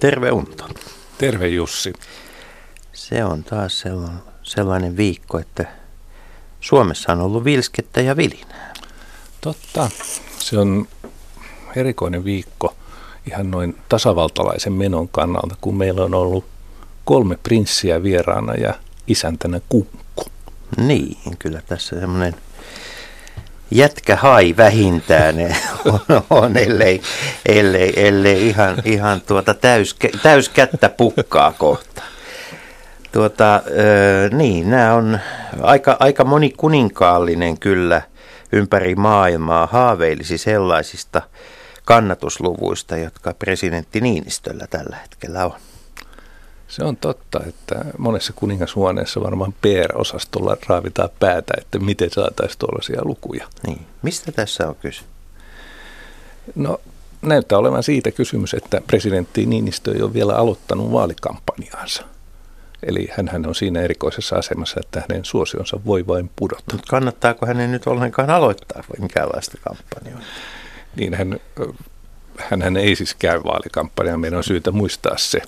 Terve Unto. Terve Jussi. Se on taas sellainen viikko, että Suomessa on ollut vilskettä ja vilinää. Totta. Se on erikoinen viikko ihan noin tasavaltalaisen menon kannalta, kun meillä on ollut kolme prinssiä vieraana ja isäntänä kunkku. Niin, kyllä tässä semmoinen jätkä hai vähintään on, on ellei, ellei, ellei ihan, ihan tuota täys, täyskättä pukkaa kohta. Tuota, niin, nämä on aika, aika monikuninkaallinen kyllä ympäri maailmaa haaveilisi sellaisista kannatusluvuista, jotka presidentti Niinistöllä tällä hetkellä on. Se on totta, että monessa kuningashuoneessa varmaan PR-osastolla raavitaan päätä, että miten saataisiin tuollaisia lukuja. Niin. Mistä tässä on kyse? No näyttää olevan siitä kysymys, että presidentti Niinistö ei ole vielä aloittanut vaalikampanjaansa. Eli hän on siinä erikoisessa asemassa, että hänen suosionsa voi vain pudota. Mutta kannattaako hänen nyt ollenkaan aloittaa minkäänlaista kampanjaa? Niin, hän, hän ei siis käy vaalikampanjaa. Meidän on syytä muistaa se,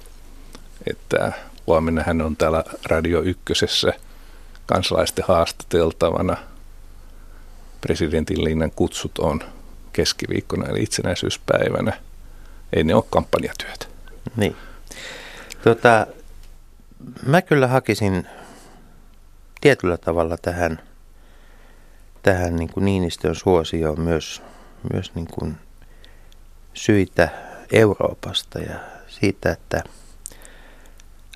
että huomenna hän on täällä Radio Ykkösessä kansalaisten haastateltavana. Presidentin linnan kutsut on keskiviikkona eli itsenäisyyspäivänä. Ei ne ole kampanjatyötä. Niin. Tota, mä kyllä hakisin tietyllä tavalla tähän, tähän niin kuin Niinistön suosioon myös, myös niin kuin syitä Euroopasta ja siitä, että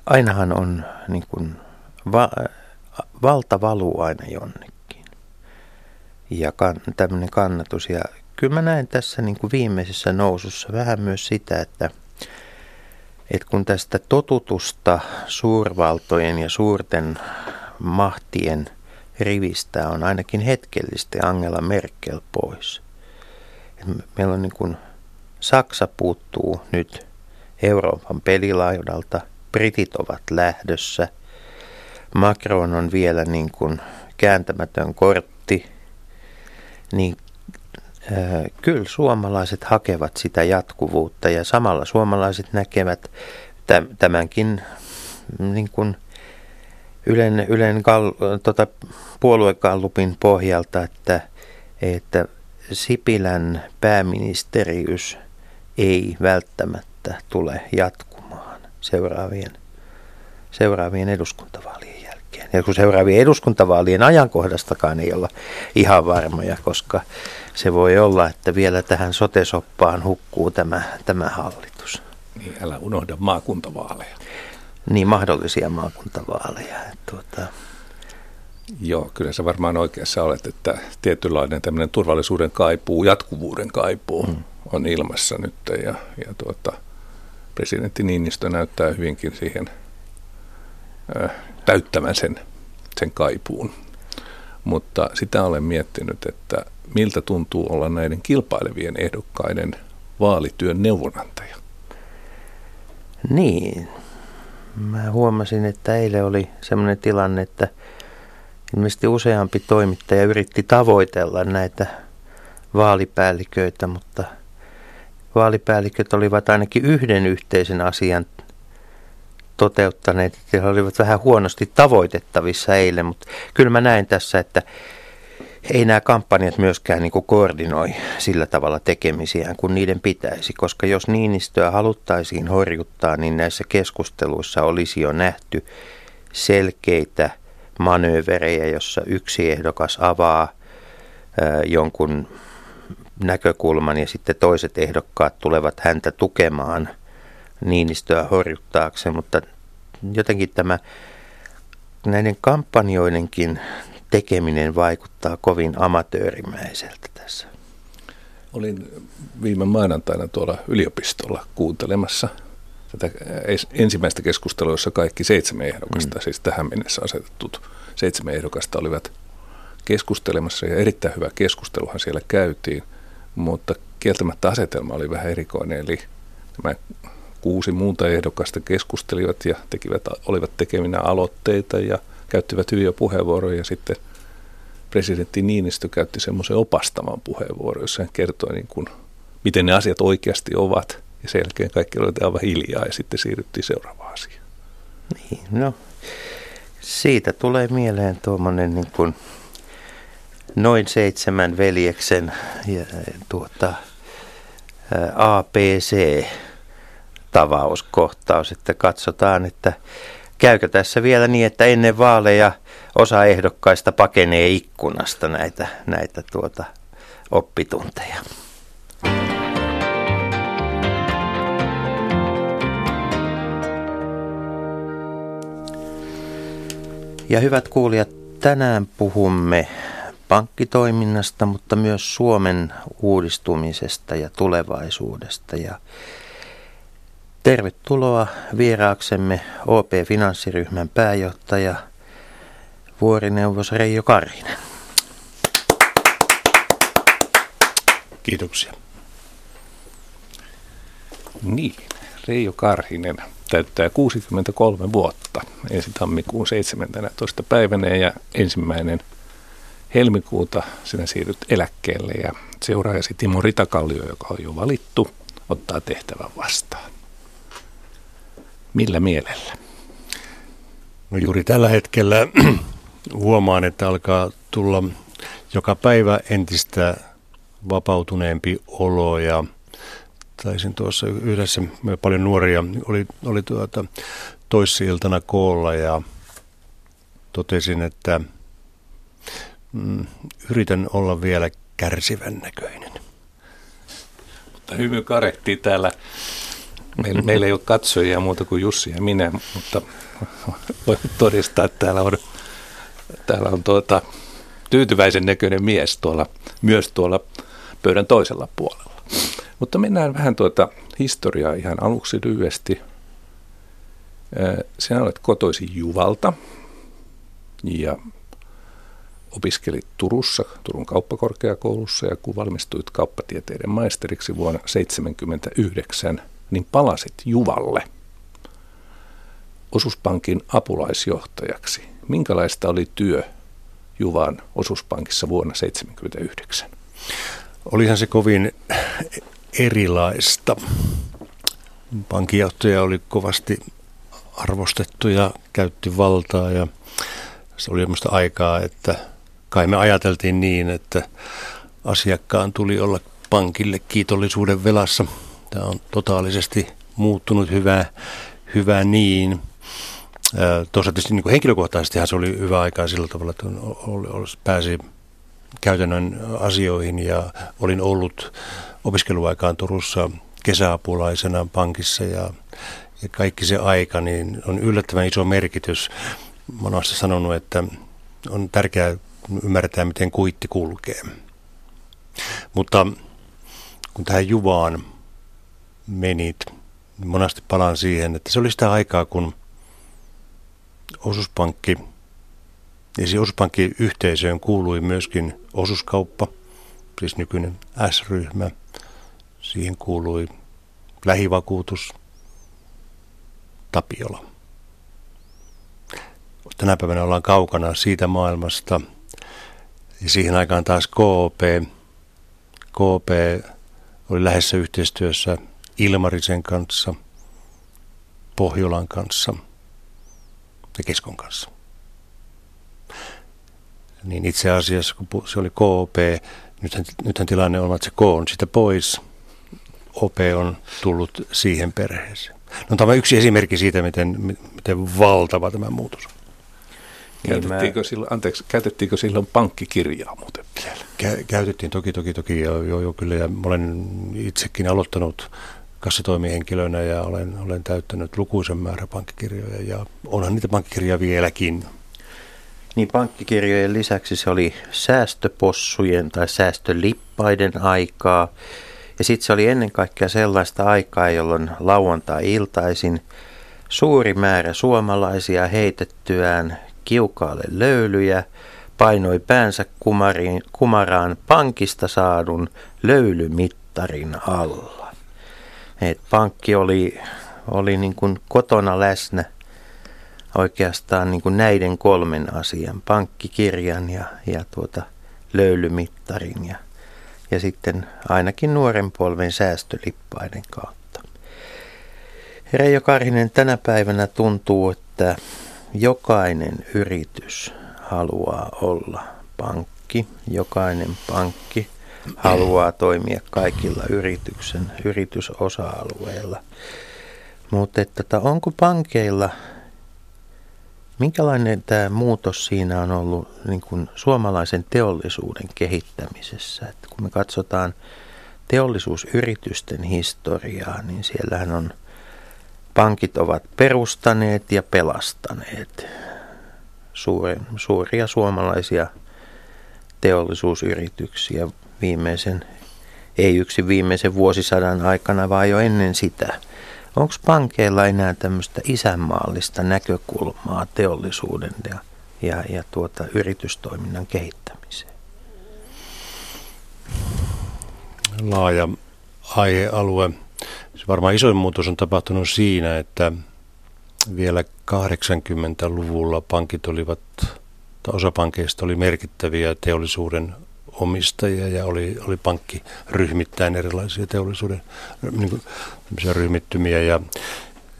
ainahan on niin kuin va, valta valuu aina jonnekin ja kan, tämmöinen kannatus. Ja kyllä mä näen tässä niin kuin viimeisessä nousussa vähän myös sitä, että – että kun tästä totutusta suurvaltojen ja suurten mahtien rivistä on ainakin hetkellisesti Angela Merkel pois. Meillä on niin kuin, Saksa puuttuu nyt Euroopan pelilaidalta, Britit ovat lähdössä, Macron on vielä niin kuin kääntämätön kortti, niin kyllä suomalaiset hakevat sitä jatkuvuutta ja samalla suomalaiset näkevät tämänkin niin kuin Ylen, Ylen kal, tota, puoluekallupin pohjalta, että, että Sipilän pääministeriys ei välttämättä tule jatkumaan seuraavien, seuraavien eduskuntavaalien jälkeen. Ja kun seuraavien eduskuntavaalien ajankohdastakaan ei olla ihan varmoja, koska se voi olla, että vielä tähän sotesoppaan hukkuu tämä, tämä hallitus. Niin, älä unohda maakuntavaaleja. Niin, mahdollisia maakuntavaaleja. Tuota... Joo, kyllä sä varmaan oikeassa olet, että tietynlainen tämmöinen turvallisuuden kaipuu, jatkuvuuden kaipuu mm. on ilmassa nyt. Ja, ja tuota, presidentti Niinistö näyttää hyvinkin siihen äh, täyttävän sen, sen kaipuun. Mutta sitä olen miettinyt, että miltä tuntuu olla näiden kilpailevien ehdokkaiden vaalityön neuvonantaja? Niin. Mä huomasin, että eilen oli sellainen tilanne, että ilmeisesti useampi toimittaja yritti tavoitella näitä vaalipäälliköitä, mutta vaalipäälliköt olivat ainakin yhden yhteisen asian toteuttaneet, he olivat vähän huonosti tavoitettavissa eilen, mutta kyllä mä näen tässä, että ei nämä kampanjat myöskään niin koordinoi sillä tavalla tekemisiään kuin niiden pitäisi, koska jos Niinistöä haluttaisiin horjuttaa, niin näissä keskusteluissa olisi jo nähty selkeitä manööverejä, jossa yksi ehdokas avaa jonkun näkökulman ja sitten toiset ehdokkaat tulevat häntä tukemaan Niinistöä horjuttaakseen, mutta jotenkin tämä näiden kampanjoidenkin tekeminen vaikuttaa kovin amatöörimäiseltä tässä. Olin viime maanantaina tuolla yliopistolla kuuntelemassa tätä ensimmäistä keskustelua, jossa kaikki seitsemän ehdokasta, mm. siis tähän mennessä asetetut seitsemän ehdokasta olivat keskustelemassa ja erittäin hyvä keskusteluhan siellä käytiin, mutta kieltämättä asetelma oli vähän erikoinen, eli nämä kuusi muuta ehdokasta keskustelivat ja tekivät, olivat tekeminä aloitteita ja – käyttivät hyviä puheenvuoroja ja sitten presidentti Niinistö käytti semmoisen opastavan puheenvuoron, jossa hän kertoi, niin kuin, miten ne asiat oikeasti ovat. Ja sen jälkeen kaikki olivat aivan hiljaa ja sitten siirryttiin seuraavaan asiaan. Niin, no siitä tulee mieleen tuommoinen niin kuin noin seitsemän veljeksen ja, tuota, APC-tavauskohtaus, että katsotaan, että käykö tässä vielä niin, että ennen vaaleja osa ehdokkaista pakenee ikkunasta näitä, näitä tuota, oppitunteja. Ja hyvät kuulijat, tänään puhumme pankkitoiminnasta, mutta myös Suomen uudistumisesta ja tulevaisuudesta. Ja tervetuloa vieraaksemme OP-finanssiryhmän pääjohtaja vuorineuvos Reijo Karhinen. Kiitoksia. Niin, Reijo Karhinen täyttää 63 vuotta ensi tammikuun 17. päivänä ja ensimmäinen helmikuuta sinä siirryt eläkkeelle ja seuraajasi Timo Ritakallio, joka on jo valittu, ottaa tehtävän vastaan. Millä mielellä? No juuri tällä hetkellä huomaan, että alkaa tulla joka päivä entistä vapautuneempi olo ja taisin tuossa yhdessä, paljon nuoria oli, oli tuota, toissiltana koolla ja totesin, että mm, yritän olla vielä kärsivän näköinen. Mutta hymy karekti täällä. Meillä, meillä ei ole katsojia muuta kuin Jussi ja minä, mutta voin todistaa, että täällä on, täällä on tuota, tyytyväisen näköinen mies tuolla, myös tuolla pöydän toisella puolella. Mutta mennään vähän tuota historiaa ihan aluksi lyhyesti. Sinä olet kotoisin Juvalta ja opiskelit Turussa, Turun kauppakorkeakoulussa ja kun valmistuit kauppatieteiden maisteriksi vuonna 1979, niin palasit Juvalle osuuspankin apulaisjohtajaksi. Minkälaista oli työ Juvan osuuspankissa vuonna 1979? Olihan se kovin erilaista. Pankinjohtaja oli kovasti arvostettu ja käytti valtaa ja se oli sellaista aikaa, että kai me ajateltiin niin, että asiakkaan tuli olla pankille kiitollisuuden velassa. Tämä on totaalisesti muuttunut hyvää, hyvää niin. Tuossa tietysti niin henkilökohtaisesti se oli hyvä aikaa sillä tavalla, että pääsi käytännön asioihin ja olin ollut opiskeluaikaan Turussa kesäapulaisena pankissa ja, ja kaikki se aika, niin on yllättävän iso merkitys. Mä olen sanonut, että on tärkeää ymmärtää, miten kuitti kulkee. Mutta kun tähän Juvaan menit, niin monasti palaan siihen, että se oli sitä aikaa, kun osuuspankki ja osuuspankkiyhteisöön kuului myöskin osuuskauppa, siis nykyinen S-ryhmä. Siihen kuului lähivakuutus, Tapiola. Tänä päivänä ollaan kaukana siitä maailmasta. Ja siihen aikaan taas KOP. KOP oli lähes yhteistyössä Ilmarisen kanssa, Pohjolan kanssa ja Keskon kanssa niin itse asiassa kun se oli KOP, nythän, nythän tilanne on, että se K on sitä pois, OP on tullut siihen perheeseen. No tämä on yksi esimerkki siitä, miten, miten valtava tämä muutos on. Niin käytettiinkö, silloin, anteeksi, käytettiinkö silloin pankkikirjaa muuten vielä? Kä- käytettiin toki, toki, toki, joo, joo, joo kyllä. Ja olen itsekin aloittanut kassatoimihenkilönä ja olen, olen täyttänyt lukuisen määrä pankkikirjoja ja onhan niitä pankkikirjoja vieläkin niin pankkikirjojen lisäksi se oli säästöpossujen tai säästölippaiden aikaa. Ja sitten se oli ennen kaikkea sellaista aikaa, jolloin lauantai-iltaisin suuri määrä suomalaisia heitettyään kiukaalle löylyjä painoi päänsä kumariin, kumaraan pankista saadun löylymittarin alla. Et pankki oli, oli niin kuin kotona läsnä – oikeastaan niin kuin näiden kolmen asian, pankkikirjan ja, ja tuota löylymittarin ja, ja sitten ainakin nuoren polven säästölippaiden kautta. Reijo Karhinen, tänä päivänä tuntuu, että jokainen yritys haluaa olla pankki. Jokainen pankki haluaa toimia kaikilla yrityksen yritysosa-alueilla. Mutta että, että onko pankeilla, minkälainen tämä muutos siinä on ollut niin kuin suomalaisen teollisuuden kehittämisessä? Että kun me katsotaan teollisuusyritysten historiaa, niin siellähän on pankit ovat perustaneet ja pelastaneet suuri, suuria suomalaisia teollisuusyrityksiä viimeisen, ei yksi viimeisen vuosisadan aikana, vaan jo ennen sitä. Onko pankeilla enää tämmöistä isänmaallista näkökulmaa teollisuuden ja, ja, ja tuota, yritystoiminnan kehittämiseen? Laaja aihealue. Varmaan isoin muutos on tapahtunut siinä, että vielä 80-luvulla pankit olivat, tai osa pankeista oli merkittäviä teollisuuden omistajia ja oli, oli pankkiryhmittäin erilaisia teollisuuden niin kuin, ryhmittymiä ja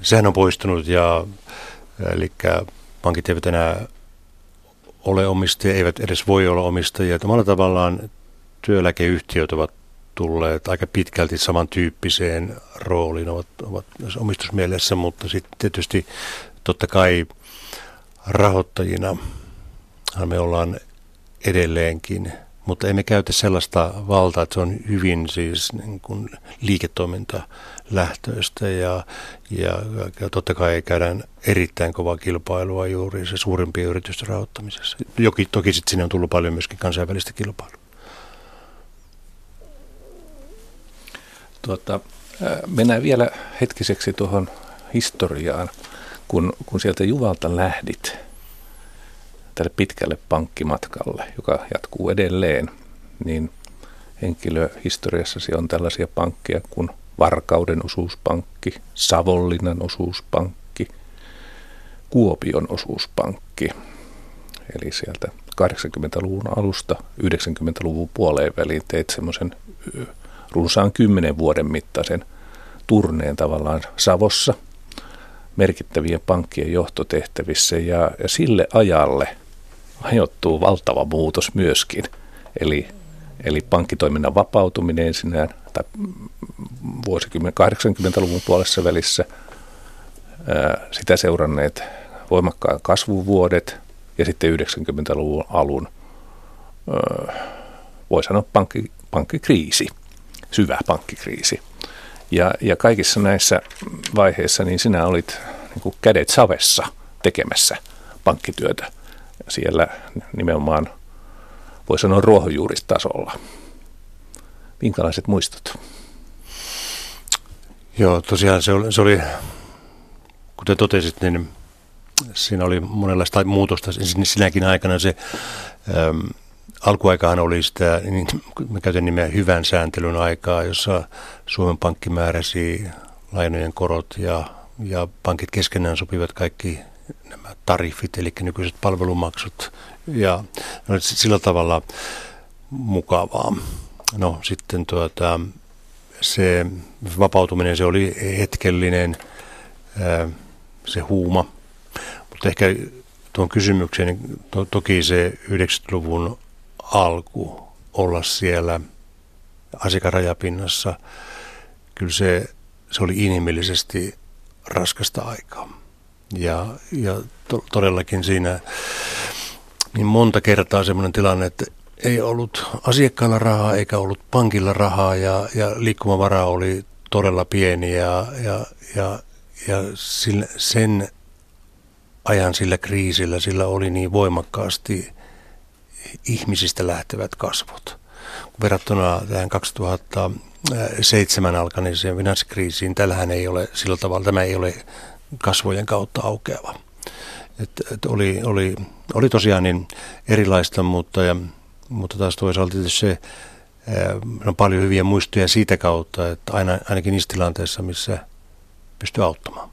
sehän on poistunut ja eli pankit eivät enää ole omistajia, eivät edes voi olla omistajia. Omalla tavallaan työeläkeyhtiöt ovat tulleet aika pitkälti samantyyppiseen rooliin, ovat, ovat omistusmielessä, mutta sitten tietysti totta kai rahoittajina me ollaan edelleenkin, mutta emme käytä sellaista valtaa, että se on hyvin siis niin kuin liiketoimintalähtöistä ja, ja, ja totta kai käydään erittäin kovaa kilpailua juuri se suurimpien yritysten rahoittamisessa. Joki, toki sitten sinne on tullut paljon myöskin kansainvälistä kilpailua. Tuota, mennään vielä hetkiseksi tuohon historiaan, kun, kun sieltä Juvalta lähdit tälle pitkälle pankkimatkalle, joka jatkuu edelleen, niin henkilöhistoriassasi on tällaisia pankkeja kuin Varkauden osuuspankki, Savonlinnan osuuspankki, Kuopion osuuspankki. Eli sieltä 80-luvun alusta 90-luvun puoleen väliin teit semmoisen runsaan kymmenen vuoden mittaisen turneen tavallaan Savossa merkittävien pankkien johtotehtävissä ja, ja sille ajalle ajoittuu valtava muutos myöskin. Eli, eli pankkitoiminnan vapautuminen ensinnäkin tai vuosikymmen 80-luvun puolessa välissä, sitä seuranneet voimakkaan kasvuvuodet ja sitten 90-luvun alun, voi sanoa pankki, pankkikriisi syvä pankkikriisi. Ja, ja kaikissa näissä vaiheissa niin sinä olit niin kuin kädet savessa tekemässä pankkityötä siellä nimenomaan, voi sanoa ruohonjuuristasolla. Minkälaiset muistot? Joo, tosiaan se oli, se oli kuten totesit, niin siinä oli monenlaista muutosta sinäkin aikana se ähm, alkuaikaan oli sitä, niin mä käytän nimeä hyvän sääntelyn aikaa, jossa Suomen Pankki määräsi lainojen korot ja, ja pankit keskenään sopivat kaikki nämä tariffit, eli nykyiset palvelumaksut, ja no, sillä tavalla mukavaa. No sitten tuota, se vapautuminen, se oli hetkellinen, se huuma, mutta ehkä tuon kysymykseen, to, toki se 90-luvun alku olla siellä asiakarajapinnassa, kyllä se, se oli inhimillisesti raskasta aikaa. Ja, ja to, todellakin siinä niin monta kertaa semmoinen tilanne, että ei ollut asiakkaalla rahaa eikä ollut pankilla rahaa ja, ja liikkumavara oli todella pieni ja, ja, ja, ja sen ajan sillä kriisillä sillä oli niin voimakkaasti ihmisistä lähtevät kasvot. Verrattuna tähän 2007 alkaneeseen finanssikriisiin, tällähän ei ole sillä tavalla, tämä ei ole kasvojen kautta aukeava. Et, et oli, oli, oli tosiaan niin erilaista, mutta, ja, mutta taas toisaalta se on paljon hyviä muistoja siitä kautta, että aina, ainakin niissä tilanteissa, missä pystyy auttamaan.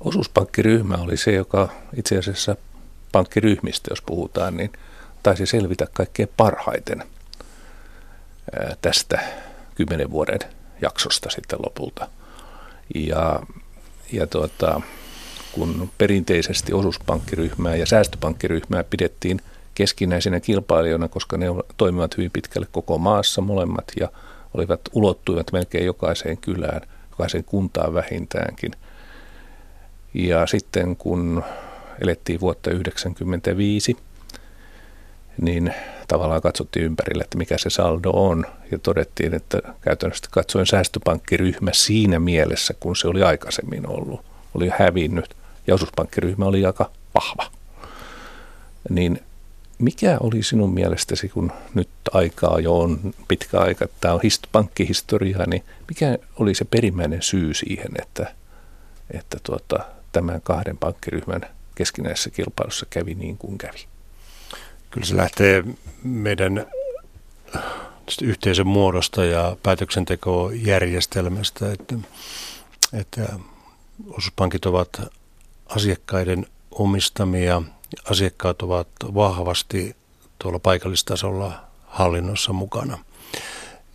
Osuuspankkiryhmä oli se, joka itse asiassa pankkiryhmistä, jos puhutaan, niin taisi selvitä kaikkein parhaiten tästä kymmenen vuoden jaksosta sitten lopulta. Ja, ja tuota, kun perinteisesti osuuspankkiryhmää ja säästöpankkiryhmää pidettiin keskinäisenä kilpailijoina, koska ne toimivat hyvin pitkälle koko maassa molemmat ja olivat ulottuivat melkein jokaiseen kylään, jokaiseen kuntaan vähintäänkin. Ja sitten kun elettiin vuotta 1995, niin tavallaan katsottiin ympärille, että mikä se saldo on. Ja todettiin, että käytännössä katsoen säästöpankkiryhmä siinä mielessä, kun se oli aikaisemmin ollut, oli hävinnyt. Ja osuuspankkiryhmä oli aika vahva. Niin mikä oli sinun mielestäsi, kun nyt aikaa jo on pitkä aika, tämä on hist- pankkihistoria, niin mikä oli se perimmäinen syy siihen, että, että tuota, tämän kahden pankkiryhmän keskinäisessä kilpailussa kävi niin kuin kävi? Kyllä se lähtee meidän yhteisön muodosta ja päätöksentekojärjestelmästä, että, että osuuspankit ovat asiakkaiden omistamia, asiakkaat ovat vahvasti tuolla paikallistasolla hallinnossa mukana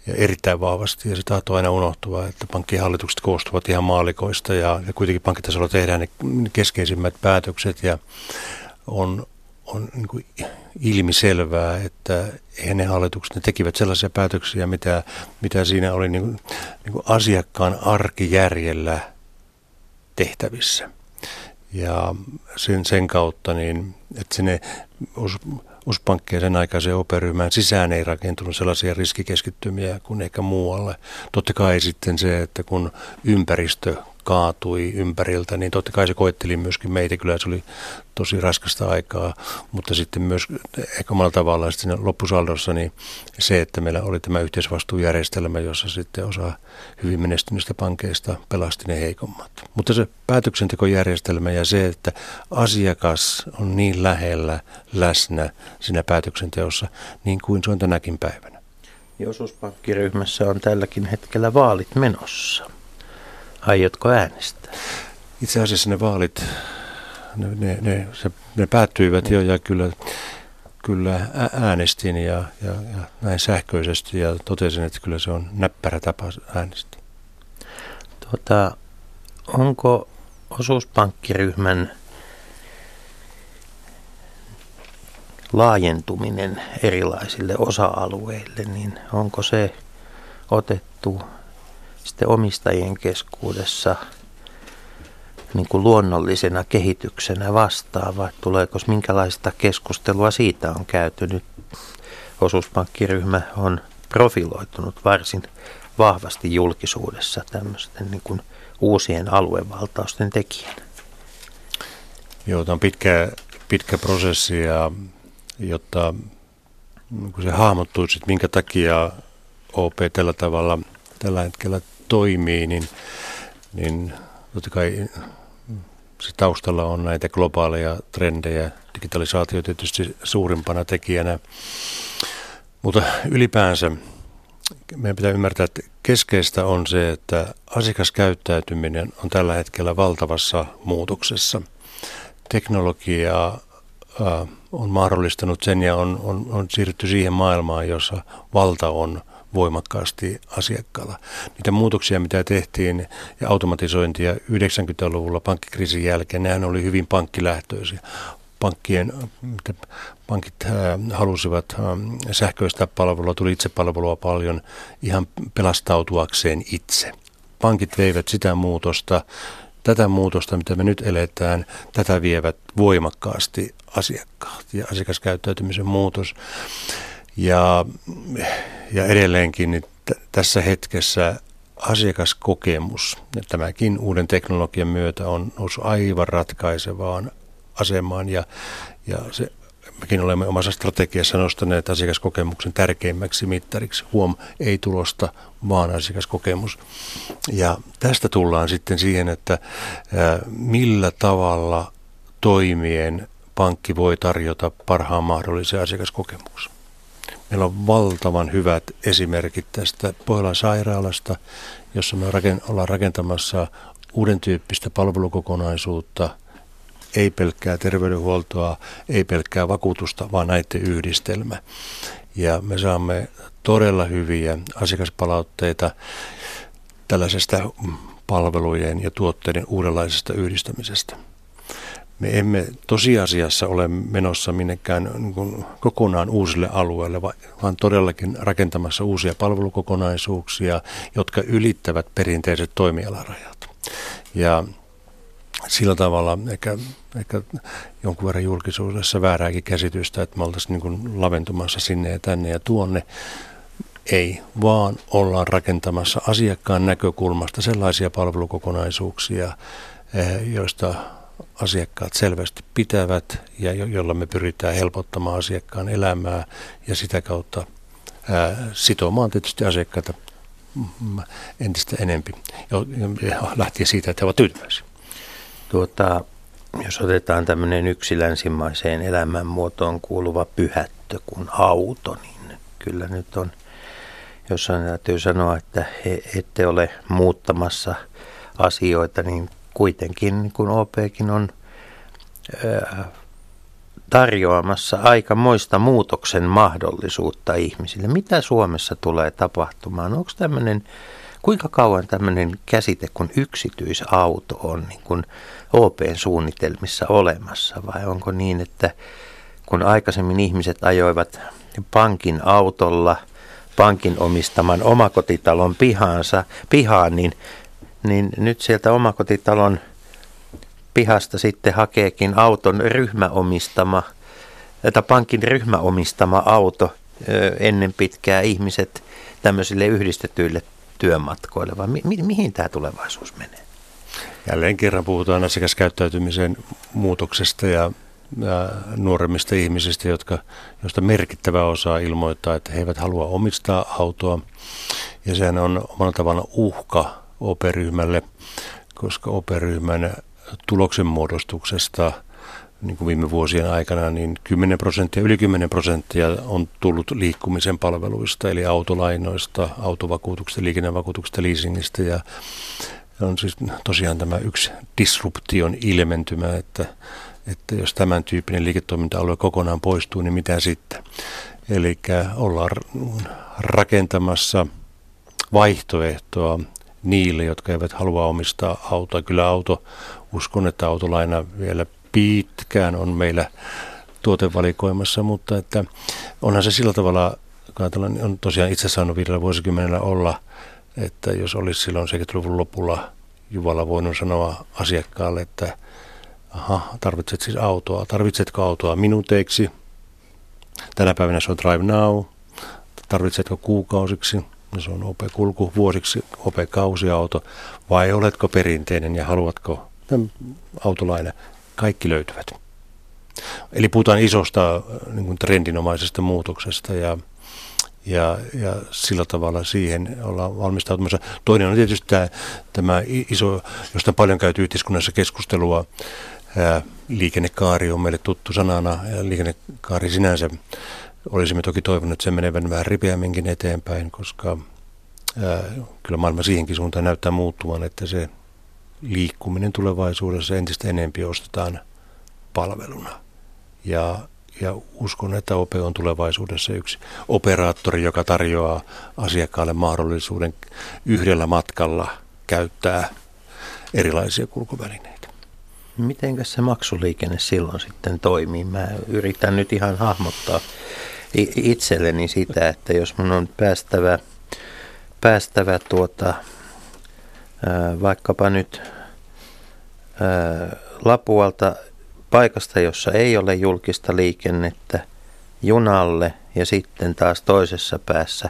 ja erittäin vahvasti. Ja se tahtoo aina unohtua, että pankkien hallitukset koostuvat ihan maalikoista ja, ja kuitenkin pankkitasolla tehdään ne keskeisimmät päätökset ja on, on niin kuin ilmiselvää, että eihän ne hallitukset ne tekivät sellaisia päätöksiä, mitä, mitä siinä oli niin kuin, niin kuin asiakkaan arkijärjellä tehtävissä. Ja sen, sen kautta, niin, että sinne Uspankki ja sen aikaisen operyhmään sisään ei rakentunut sellaisia riskikeskittymiä kuin ehkä muualle. Totta kai sitten se, että kun ympäristö kaatui ympäriltä, niin totta kai se koetteli myöskin meitä. Kyllä se oli tosi raskasta aikaa, mutta sitten myös ehkä omalla tavallaan sitten loppusaldossa niin se, että meillä oli tämä yhteisvastuujärjestelmä, jossa sitten osa hyvin menestyneistä pankeista pelasti ne heikommat. Mutta se päätöksentekojärjestelmä ja se, että asiakas on niin lähellä läsnä siinä päätöksenteossa, niin kuin se on tänäkin päivänä. Osuuspankkiryhmässä on tälläkin hetkellä vaalit menossa. Aiotko äänestää? Itse asiassa ne vaalit, ne, ne, ne, se, ne päättyivät jo ja kyllä, kyllä äänestin ja, ja, ja näin sähköisesti ja totesin, että kyllä se on näppärä tapa äänestää. Tuota, onko osuuspankkiryhmän laajentuminen erilaisille osa-alueille, niin onko se otettu sitten omistajien keskuudessa niin kuin luonnollisena kehityksenä vastaan, vai tuleeko minkälaista keskustelua siitä on käyty nyt? Osuuspankkiryhmä on profiloitunut varsin vahvasti julkisuudessa tämmöisten niin kuin uusien aluevaltausten tekijänä. Joo, tämä on pitkä, pitkä prosessi ja jotta kun se hahmottuisi, että minkä takia OP tällä tavalla tällä hetkellä toimii, niin, niin totta kai se taustalla on näitä globaaleja trendejä, digitalisaatio tietysti suurimpana tekijänä, mutta ylipäänsä meidän pitää ymmärtää, että keskeistä on se, että asiakaskäyttäytyminen on tällä hetkellä valtavassa muutoksessa. Teknologia on mahdollistanut sen ja on, on, on siirrytty siihen maailmaan, jossa valta on voimakkaasti asiakkaalla. Niitä muutoksia, mitä tehtiin ja automatisointia 90-luvulla pankkikriisin jälkeen, nehän oli hyvin pankkilähtöisiä. Pankkien, pankit äh, halusivat äh, sähköistä palvelua, tuli itsepalvelua paljon ihan pelastautuakseen itse. Pankit veivät sitä muutosta, tätä muutosta, mitä me nyt eletään, tätä vievät voimakkaasti asiakkaat ja asiakaskäyttäytymisen muutos. Ja, ja edelleenkin niin t- tässä hetkessä asiakaskokemus, ja tämäkin uuden teknologian myötä on noussut aivan ratkaisevaan asemaan ja, ja se, mekin olemme omassa strategiassa nostaneet asiakaskokemuksen tärkeimmäksi mittariksi. Huom, ei tulosta, vaan asiakaskokemus. Ja tästä tullaan sitten siihen, että millä tavalla toimien pankki voi tarjota parhaan mahdollisen asiakaskokemuksen. Meillä on valtavan hyvät esimerkit tästä Pohjolan sairaalasta, jossa me ollaan rakentamassa uuden tyyppistä palvelukokonaisuutta, ei pelkkää terveydenhuoltoa, ei pelkkää vakuutusta, vaan näiden yhdistelmä. Ja me saamme todella hyviä asiakaspalautteita tällaisesta palvelujen ja tuotteiden uudenlaisesta yhdistämisestä. Me emme tosiasiassa ole menossa minnekään niin kokonaan uusille alueille, vaan todellakin rakentamassa uusia palvelukokonaisuuksia, jotka ylittävät perinteiset toimialarajat. Ja sillä tavalla ehkä, ehkä jonkun verran julkisuudessa väärääkin käsitystä, että me oltaisiin niin laventumassa sinne ja tänne ja tuonne. Ei, vaan ollaan rakentamassa asiakkaan näkökulmasta sellaisia palvelukokonaisuuksia, eh, joista asiakkaat selvästi pitävät ja jo, jolla me pyritään helpottamaan asiakkaan elämää ja sitä kautta ää, sitomaan tietysti asiakkaita mm, entistä enempi ja lähtien siitä, että he ovat tyytyväisiä. Tuota, jos otetaan tämmöinen yksi länsimaiseen elämänmuotoon kuuluva pyhättö kuin auto, niin kyllä nyt on, jossain täytyy sanoa, että he ette ole muuttamassa asioita, niin kuitenkin niin kun OPkin on tarjoamassa aikamoista muutoksen mahdollisuutta ihmisille. Mitä Suomessa tulee tapahtumaan? Onko tämmöinen, kuinka kauan tämmöinen käsite kuin yksityisauto on niin kuin OPn suunnitelmissa olemassa? Vai onko niin, että kun aikaisemmin ihmiset ajoivat pankin autolla pankin omistaman omakotitalon pihaansa, pihaan, niin niin nyt sieltä omakotitalon pihasta sitten hakeekin auton ryhmäomistama, tai pankin ryhmäomistama auto ennen pitkää ihmiset tämmöisille yhdistetyille työmatkoille, vai mi- mi- mihin tämä tulevaisuus menee? Jälleen kerran puhutaan asiakaskäyttäytymisen muutoksesta ja, ja nuoremmista ihmisistä, jotka, joista merkittävä osa ilmoittaa, että he eivät halua omistaa autoa. Ja sehän on omalla tavalla uhka operyhmälle, koska operyhmän tuloksen muodostuksesta niin kuin viime vuosien aikana, niin 10 prosenttia, yli 10 prosenttia on tullut liikkumisen palveluista, eli autolainoista, autovakuutuksista, liikennevakuutuksista, leasingistä ja on siis tosiaan tämä yksi disruption ilmentymä, että, että jos tämän tyyppinen liiketoiminta-alue kokonaan poistuu, niin mitä sitten? Eli ollaan rakentamassa vaihtoehtoa niille, jotka eivät halua omistaa autoa. Kyllä auto, uskon, että autolaina vielä pitkään on meillä tuotevalikoimassa, mutta että onhan se sillä tavalla, ajatellaan, on tosiaan itse saanut viidellä vuosikymmenellä olla, että jos olisi silloin 70-luvun lopulla Juvalla voinut sanoa asiakkaalle, että aha, tarvitset siis autoa, tarvitsetko autoa minuuteiksi, tänä päivänä se on Drive Now, tarvitsetko kuukausiksi, se on OP-kulku vuosiksi, OP-kausiauto, vai oletko perinteinen ja haluatko autolaina? Kaikki löytyvät. Eli puhutaan isosta äh, niin kuin trendinomaisesta muutoksesta ja, ja, ja sillä tavalla siihen ollaan valmistautumassa. Toinen on tietysti tämä, tämä iso, josta paljon käyty yhteiskunnassa keskustelua, ää, liikennekaari on meille tuttu sanana ja liikennekaari sinänsä Olisimme toki toivonut, että se menevän vähän ripeämminkin eteenpäin, koska ää, kyllä maailma siihenkin suuntaan näyttää muuttuvan, että se liikkuminen tulevaisuudessa entistä enempi ostetaan palveluna. Ja, ja uskon, että OP on tulevaisuudessa yksi operaattori, joka tarjoaa asiakkaalle mahdollisuuden yhdellä matkalla käyttää erilaisia kulkuvälineitä. Miten se maksuliikenne silloin sitten toimii? Mä yritän nyt ihan hahmottaa itselleni sitä, että jos mun on päästävä, päästävä tuota, vaikkapa nyt Lapualta paikasta, jossa ei ole julkista liikennettä, junalle ja sitten taas toisessa päässä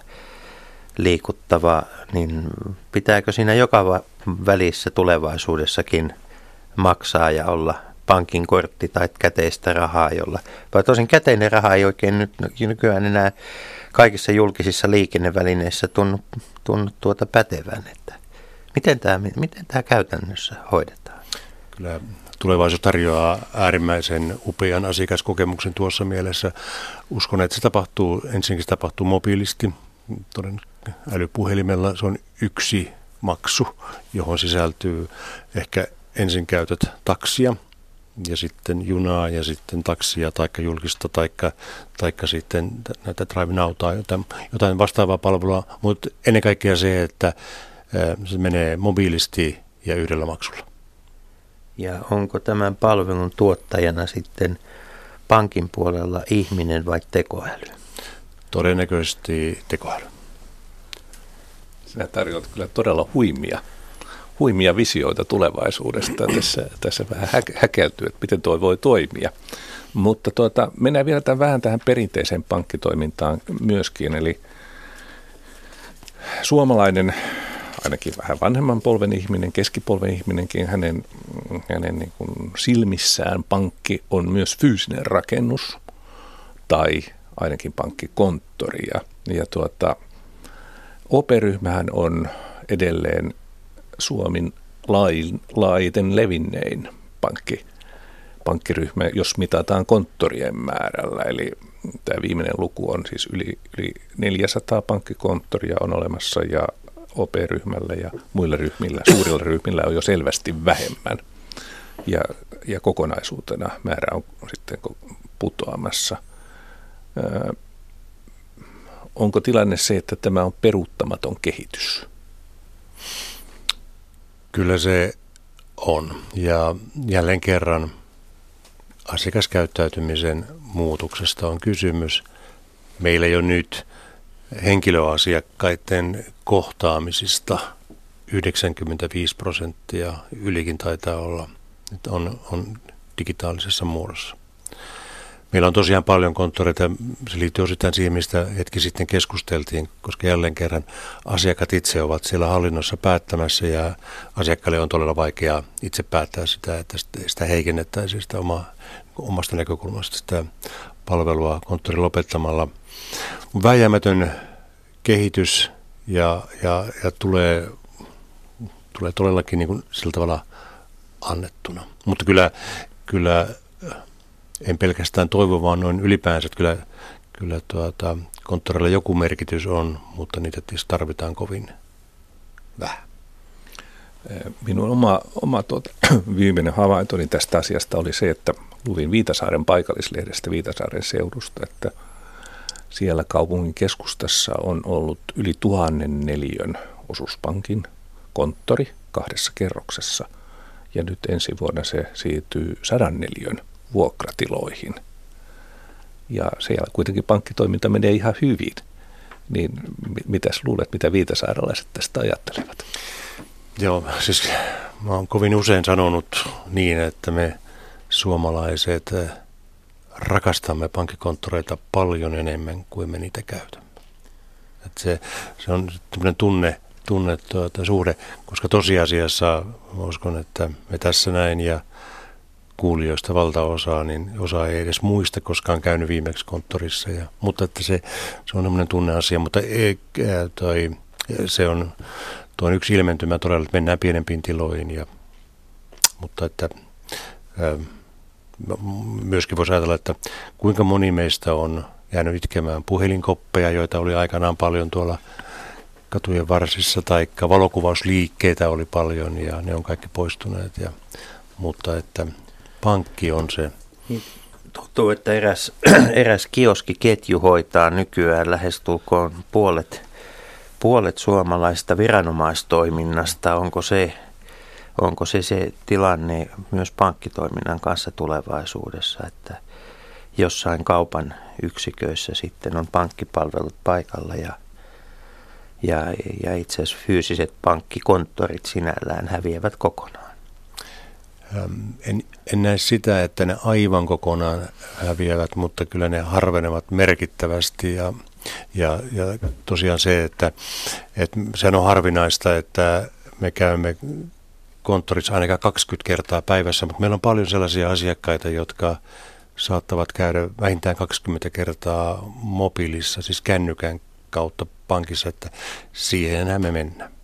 liikuttava, niin pitääkö siinä joka välissä tulevaisuudessakin maksaa ja olla pankin kortti tai käteistä rahaa, jolla, vai tosin käteinen raha ei oikein nyt nykyään enää kaikissa julkisissa liikennevälineissä tunnu, tunnu tuota pätevän, että miten tämä, miten tämä käytännössä hoidetaan? Kyllä tulevaisuus tarjoaa äärimmäisen upean asiakaskokemuksen tuossa mielessä. Uskon, että se tapahtuu, ensinnäkin se tapahtuu mobiilisti, toden älypuhelimella se on yksi maksu, johon sisältyy ehkä ensin käytät taksia ja sitten junaa ja sitten taksia tai julkista tai taikka sitten näitä drive nautaa, jotain, jotain vastaavaa palvelua, mutta ennen kaikkea se, että se menee mobiilisti ja yhdellä maksulla. Ja onko tämän palvelun tuottajana sitten pankin puolella ihminen vai tekoäly? Todennäköisesti tekoäly. Sinä tarjoat kyllä todella huimia, huimia visioita tulevaisuudesta. Tässä, tässä vähän hä- häkeltyy, että miten tuo voi toimia. Mutta tuota, mennään vielä tämän, vähän tähän perinteiseen pankkitoimintaan myöskin. Eli suomalainen, ainakin vähän vanhemman polven ihminen, keskipolven ihminenkin, hänen, hänen niin kuin silmissään pankki on myös fyysinen rakennus tai ainakin pankkikonttori. Ja, ja tuota, OP-ryhmähän on edelleen Suomen laajiten levinnein pankki, pankkiryhmä, jos mitataan konttorien määrällä. Eli tämä viimeinen luku on siis yli, yli 400 pankkikonttoria on olemassa ja OP-ryhmällä ja muilla ryhmillä, suurilla ryhmillä on jo selvästi vähemmän. Ja, ja kokonaisuutena määrä on sitten putoamassa. Öö, onko tilanne se, että tämä on peruuttamaton kehitys? Kyllä se on. Ja jälleen kerran asiakaskäyttäytymisen muutoksesta on kysymys. Meillä jo nyt henkilöasiakkaiden kohtaamisista 95 prosenttia, ylikin taitaa olla, on, on digitaalisessa muodossa. Meillä on tosiaan paljon konttoreita. Se liittyy osittain siihen, mistä hetki sitten keskusteltiin, koska jälleen kerran asiakkaat itse ovat siellä hallinnossa päättämässä ja asiakkaille on todella vaikeaa itse päättää sitä, että sitä heikennettäisiin sitä omaa, omasta näkökulmasta sitä palvelua konttorin lopettamalla. Väijämätön kehitys ja, ja, ja tulee, tulee todellakin niin kuin sillä tavalla annettuna. Mutta kyllä, kyllä en pelkästään toivo, vaan noin ylipäänsä, että kyllä, kyllä tuota, konttorilla joku merkitys on, mutta niitä tietysti tarvitaan kovin vähän. Minun oma, oma tuota, viimeinen havaintoni tästä asiasta oli se, että luin Viitasaaren paikallislehdestä Viitasaaren seudusta, että siellä kaupungin keskustassa on ollut yli tuhannen neliön osuuspankin konttori kahdessa kerroksessa. Ja nyt ensi vuonna se siirtyy sadan neliön vuokratiloihin. Ja siellä kuitenkin pankkitoiminta menee ihan hyvin. Niin mitäs luulet, mitä viitasaaralaiset tästä ajattelevat? Joo, siis mä oon kovin usein sanonut niin, että me suomalaiset eh, rakastamme pankkikonttoreita paljon enemmän kuin me niitä käytämme. Että se, se on tämmöinen tunne, tunne tuota, suhde, koska tosiasiassa uskon, että me tässä näin ja kuulijoista valtaosaa, niin osa ei edes muista, koska on käynyt viimeksi konttorissa. Ja, mutta että se, se on tämmöinen tunneasia, mutta ei, toi, se on, tuo on yksi ilmentymä todella, että mennään pienempiin tiloihin. Ja, mutta että ää, myöskin voisi ajatella, että kuinka moni meistä on jäänyt itkemään puhelinkoppeja, joita oli aikanaan paljon tuolla katujen varsissa, tai valokuvausliikkeitä oli paljon ja ne on kaikki poistuneet. Ja, mutta että pankki on se. Niin, tuntuu, että eräs, eräs kioskiketju hoitaa nykyään lähestulkoon puolet, puolet suomalaista viranomaistoiminnasta. Onko se, onko se se tilanne myös pankkitoiminnan kanssa tulevaisuudessa, että jossain kaupan yksiköissä sitten on pankkipalvelut paikalla ja, ja, ja itse asiassa fyysiset pankkikonttorit sinällään häviävät kokonaan? En, en näe sitä, että ne aivan kokonaan häviävät, mutta kyllä ne harvenevat merkittävästi ja, ja, ja tosiaan se, että, että sehän on harvinaista, että me käymme konttorissa ainakaan 20 kertaa päivässä, mutta meillä on paljon sellaisia asiakkaita, jotka saattavat käydä vähintään 20 kertaa mobiilissa, siis kännykän kautta pankissa, että siihen me mennään.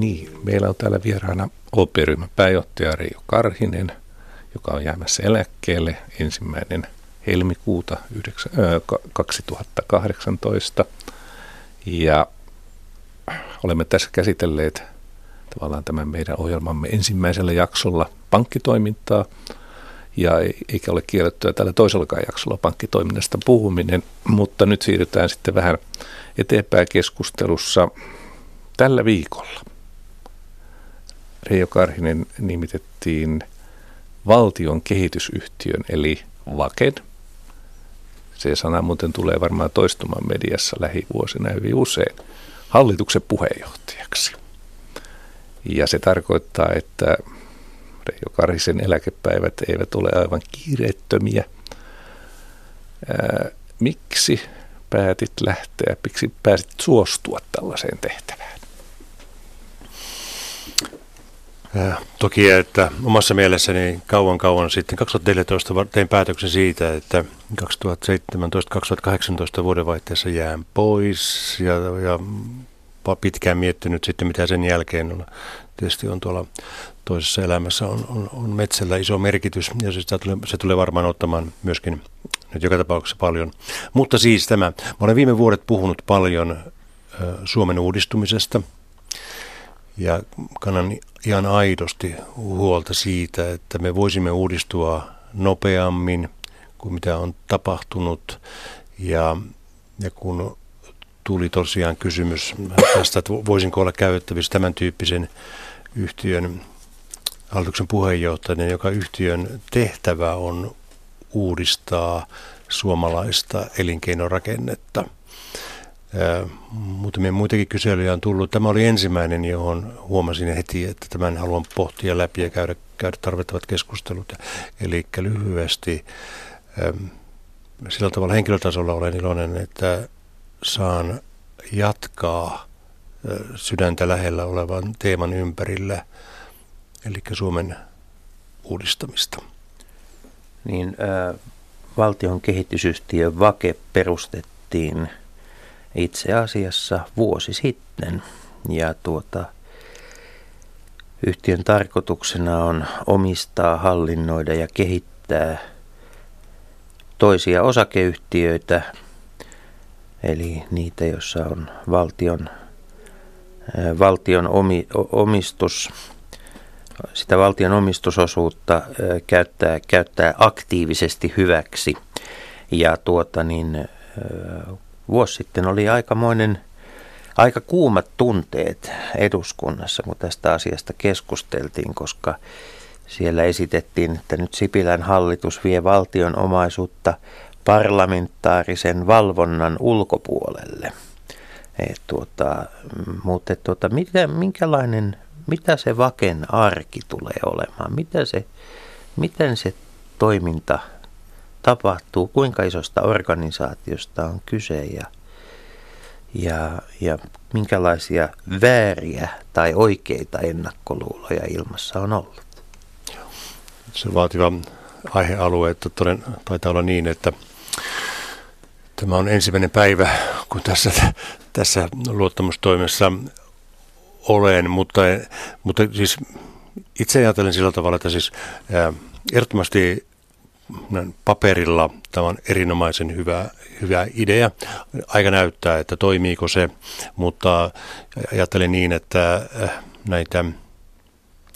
Niin, meillä on täällä vieraana OP-ryhmän pääjohtaja Reijo Karhinen, joka on jäämässä eläkkeelle ensimmäinen helmikuuta 2018. Ja olemme tässä käsitelleet tavallaan tämän meidän ohjelmamme ensimmäisellä jaksolla pankkitoimintaa. ja eikä ole kiellettyä tällä toisellakaan jaksolla pankkitoiminnasta puhuminen, mutta nyt siirrytään sitten vähän eteenpäin keskustelussa tällä viikolla. Reijo Karhinen nimitettiin valtion kehitysyhtiön eli VAKEN. Se sana muuten tulee varmaan toistumaan mediassa lähivuosina hyvin usein hallituksen puheenjohtajaksi. Ja se tarkoittaa, että Reijo Karhisen eläkepäivät eivät ole aivan kiireettömiä. Ää, miksi päätit lähteä, miksi pääsit suostua tällaiseen tehtävään? Ja, toki, että omassa mielessäni kauan kauan sitten 2014 tein päätöksen siitä, että 2017-2018 vuodenvaihteessa jään pois ja, ja pitkään miettinyt sitten, mitä sen jälkeen on. Tietysti on tuolla toisessa elämässä on, on, on metsällä iso merkitys ja se tulee, se tulee varmaan ottamaan myöskin nyt joka tapauksessa paljon. Mutta siis tämä, mä olen viime vuodet puhunut paljon ö, Suomen uudistumisesta ja kannan ihan aidosti huolta siitä, että me voisimme uudistua nopeammin kuin mitä on tapahtunut ja, ja kun tuli tosiaan kysymys tästä, että voisinko olla käytettävissä tämän tyyppisen yhtiön hallituksen puheenjohtajana, joka yhtiön tehtävä on uudistaa suomalaista elinkeinorakennetta. Muutamia muitakin kyselyjä on tullut. Tämä oli ensimmäinen, johon huomasin heti, että tämän haluan pohtia läpi ja käydä, käydä tarvittavat keskustelut. Eli lyhyesti sillä tavalla henkilötasolla olen iloinen, että saan jatkaa sydäntä lähellä olevan teeman ympärillä, eli Suomen uudistamista. Niin, äh, valtion kehitysyhtiö VAKE perustettiin itse asiassa vuosi sitten. Ja tuota, yhtiön tarkoituksena on omistaa, hallinnoida ja kehittää toisia osakeyhtiöitä, eli niitä, joissa on valtion, valtion omi, omistus, sitä valtion omistusosuutta käyttää, käyttää aktiivisesti hyväksi. Ja tuota niin, vuosi sitten oli aikamoinen, aika kuumat tunteet eduskunnassa, kun tästä asiasta keskusteltiin, koska siellä esitettiin, että nyt Sipilän hallitus vie valtion omaisuutta parlamentaarisen valvonnan ulkopuolelle. Et tuota, mutta tuota, mitä, minkälainen, mitä se vaken arki tulee olemaan? Mitä se, miten se toiminta tapahtuu? Kuinka isosta organisaatiosta on kyse ja, ja, ja minkälaisia vääriä tai oikeita ennakkoluuloja ilmassa on ollut? Se vaativa aihealue, että toden, taitaa olla niin, että Tämä on ensimmäinen päivä, kun tässä, tässä luottamustoimessa olen, mutta, mutta siis itse ajattelen sillä tavalla, että siis ää, ehdottomasti paperilla tämä on erinomaisen hyvä, hyvä idea. Aika näyttää, että toimiiko se, mutta ajattelen niin, että näitä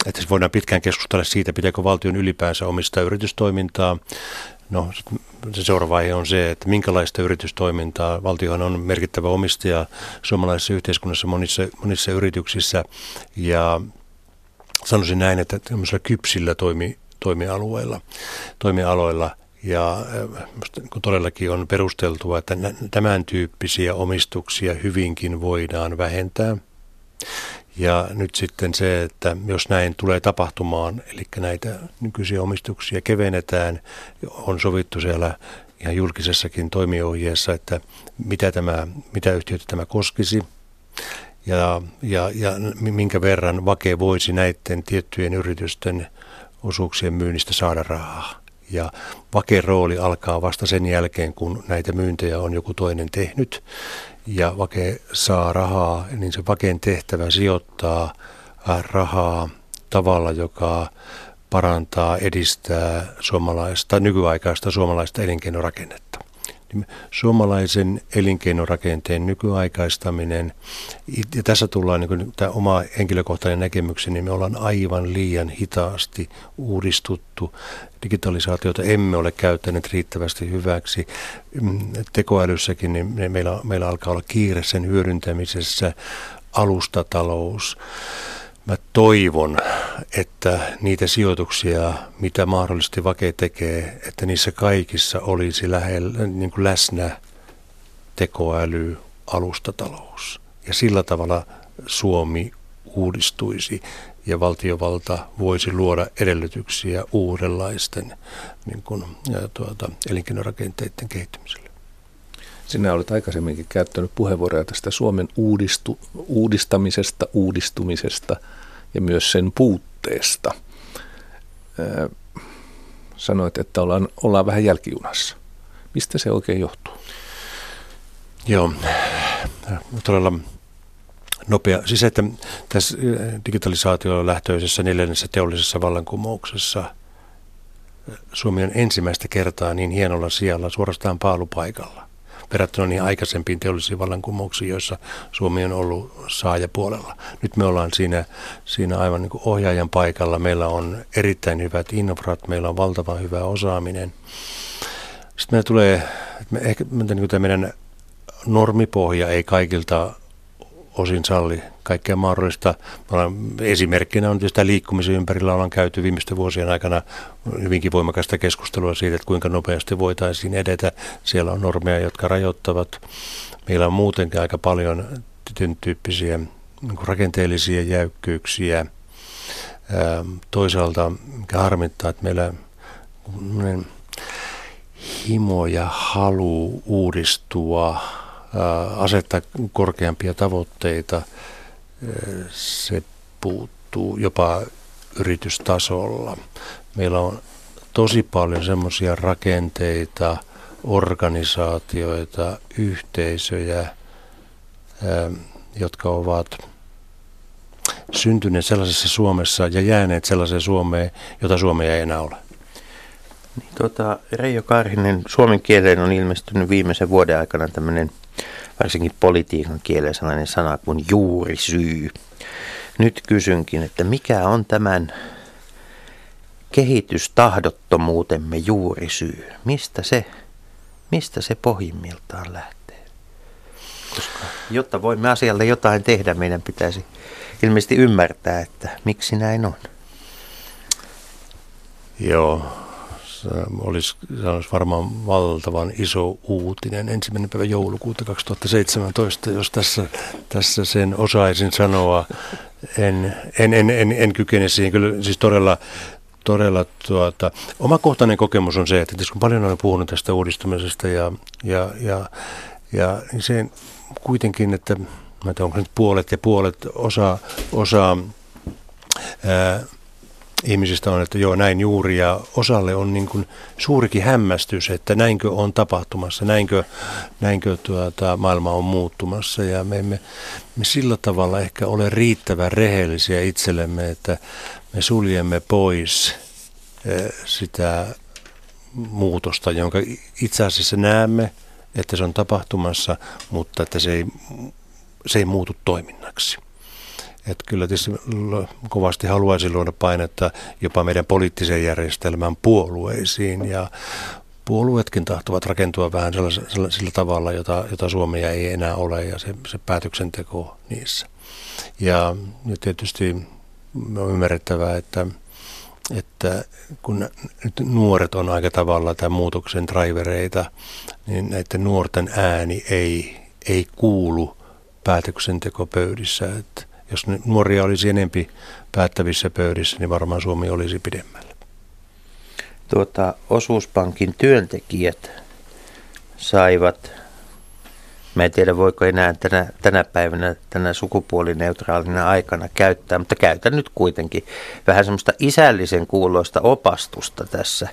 että siis voidaan pitkään keskustella siitä, pitääkö valtion ylipäänsä omistaa yritystoimintaa. No, se seuraava vaihe on se, että minkälaista yritystoimintaa. Valtiohan on merkittävä omistaja suomalaisessa yhteiskunnassa monissa, monissa yrityksissä ja sanoisin näin, että tämmöisillä kypsillä toimi, toimialueilla, toimialoilla ja kun todellakin on perusteltua, että tämän tyyppisiä omistuksia hyvinkin voidaan vähentää. Ja nyt sitten se, että jos näin tulee tapahtumaan, eli näitä nykyisiä omistuksia kevennetään, on sovittu siellä ihan julkisessakin toimiohjeessa, että mitä, tämä, mitä yhtiötä tämä koskisi ja, ja, ja minkä verran vake voisi näiden tiettyjen yritysten osuuksien myynnistä saada rahaa. Ja vakeen rooli alkaa vasta sen jälkeen, kun näitä myyntejä on joku toinen tehnyt ja vake saa rahaa, niin se vakeen tehtävä sijoittaa äh, rahaa tavalla, joka parantaa, edistää suomalaista, nykyaikaista suomalaista elinkeinorakennetta. Niin suomalaisen elinkeinorakenteen nykyaikaistaminen, ja tässä tullaan niin tämä oma henkilökohtainen näkemykseni, niin me ollaan aivan liian hitaasti uudistuttu. Digitalisaatiota emme ole käyttäneet riittävästi hyväksi. Mm, tekoälyssäkin niin meillä, meillä alkaa olla kiire sen hyödyntämisessä, alustatalous, Mä toivon, että niitä sijoituksia, mitä mahdollisesti Vake tekee, että niissä kaikissa olisi lähellä, niin kuin läsnä tekoäly, alustatalous. Ja sillä tavalla Suomi uudistuisi ja valtiovalta voisi luoda edellytyksiä uudenlaisten niin kuin, ja tuota, elinkeinorakenteiden kehittymiselle. Sinä olet aikaisemminkin käyttänyt puheenvuoroja tästä Suomen uudistu, uudistamisesta, uudistumisesta ja myös sen puutteesta. sanoit, että ollaan, ollaan vähän jälkijunassa. Mistä se oikein johtuu? Joo, todella nopea. Siis että tässä digitalisaatioon lähtöisessä neljännessä teollisessa vallankumouksessa Suomi on ensimmäistä kertaa niin hienolla sijalla suorastaan paalupaikalla verrattuna niin aikaisempiin teollisiin vallankumouksiin, joissa Suomi on ollut saajapuolella. Nyt me ollaan siinä, siinä aivan niin ohjaajan paikalla. Meillä on erittäin hyvät infrat, meillä on valtava hyvä osaaminen. Sitten meillä tulee, me ehkä niin kuin meidän normipohja ei kaikilta osin salli kaikkea mahdollista. Esimerkkinä on tietysti liikkumisen ympärillä ollaan käyty viimeisten vuosien aikana hyvinkin voimakasta keskustelua siitä, että kuinka nopeasti voitaisiin edetä. Siellä on normeja, jotka rajoittavat. Meillä on muutenkin aika paljon tyyppisiä niin rakenteellisia jäykkyyksiä. Toisaalta, mikä harmittaa, että meillä himo ja halu uudistua – asettaa korkeampia tavoitteita, se puuttuu jopa yritystasolla. Meillä on tosi paljon semmoisia rakenteita, organisaatioita, yhteisöjä, jotka ovat syntyneet sellaisessa Suomessa ja jääneet sellaiseen Suomeen, jota Suomea ei enää ole. Niin, tuota, Reijo Karhinen, suomen kieleen on ilmestynyt viimeisen vuoden aikana tämmöinen – varsinkin politiikan kielen sellainen sana kuin juurisyy. Nyt kysynkin, että mikä on tämän kehitystahdottomuutemme juurisyy? Mistä se, mistä se pohjimmiltaan lähtee? Koska jotta voimme asialle jotain tehdä, meidän pitäisi ilmeisesti ymmärtää, että miksi näin on. Joo, olisi, se olisi varmaan valtavan iso uutinen ensimmäinen päivä joulukuuta 2017, jos tässä, tässä sen osaisin sanoa. En, en, en, en, en kykene siihen. Kyllä siis todella, todella tuota, omakohtainen kokemus on se, että kun paljon olen puhunut tästä uudistumisesta ja, ja, ja, ja niin se kuitenkin, että mä tiedän, onko nyt puolet ja puolet osa, osa ää, ihmisistä on, että joo näin juuri ja osalle on niin kuin suurikin hämmästys, että näinkö on tapahtumassa, näinkö, näinkö tuota, maailma on muuttumassa ja me emme me sillä tavalla ehkä ole riittävän rehellisiä itsellemme, että me suljemme pois eh, sitä muutosta, jonka itse asiassa näemme, että se on tapahtumassa, mutta että se ei, se ei muutu toiminnaksi. Että kyllä tietysti kovasti haluaisin luoda painetta jopa meidän poliittiseen järjestelmään puolueisiin ja puolueetkin tahtovat rakentua vähän sillä, sillä tavalla, jota, jota Suomea ei enää ole ja se, se päätöksenteko niissä. Ja, ja tietysti on ymmärrettävää, että, että kun nyt nuoret on aika tavalla tämän muutoksen drivereita, niin näiden nuorten ääni ei, ei kuulu päätöksentekopöydissä. Että jos nuoria olisi enempi päättävissä pöydissä, niin varmaan Suomi olisi pidemmällä. Tuota, osuuspankin työntekijät saivat, mä en tiedä voiko enää tänä, tänä päivänä, tänä sukupuolineutraalina aikana käyttää, mutta käytän nyt kuitenkin vähän semmoista isällisen kuuloista opastusta tässä,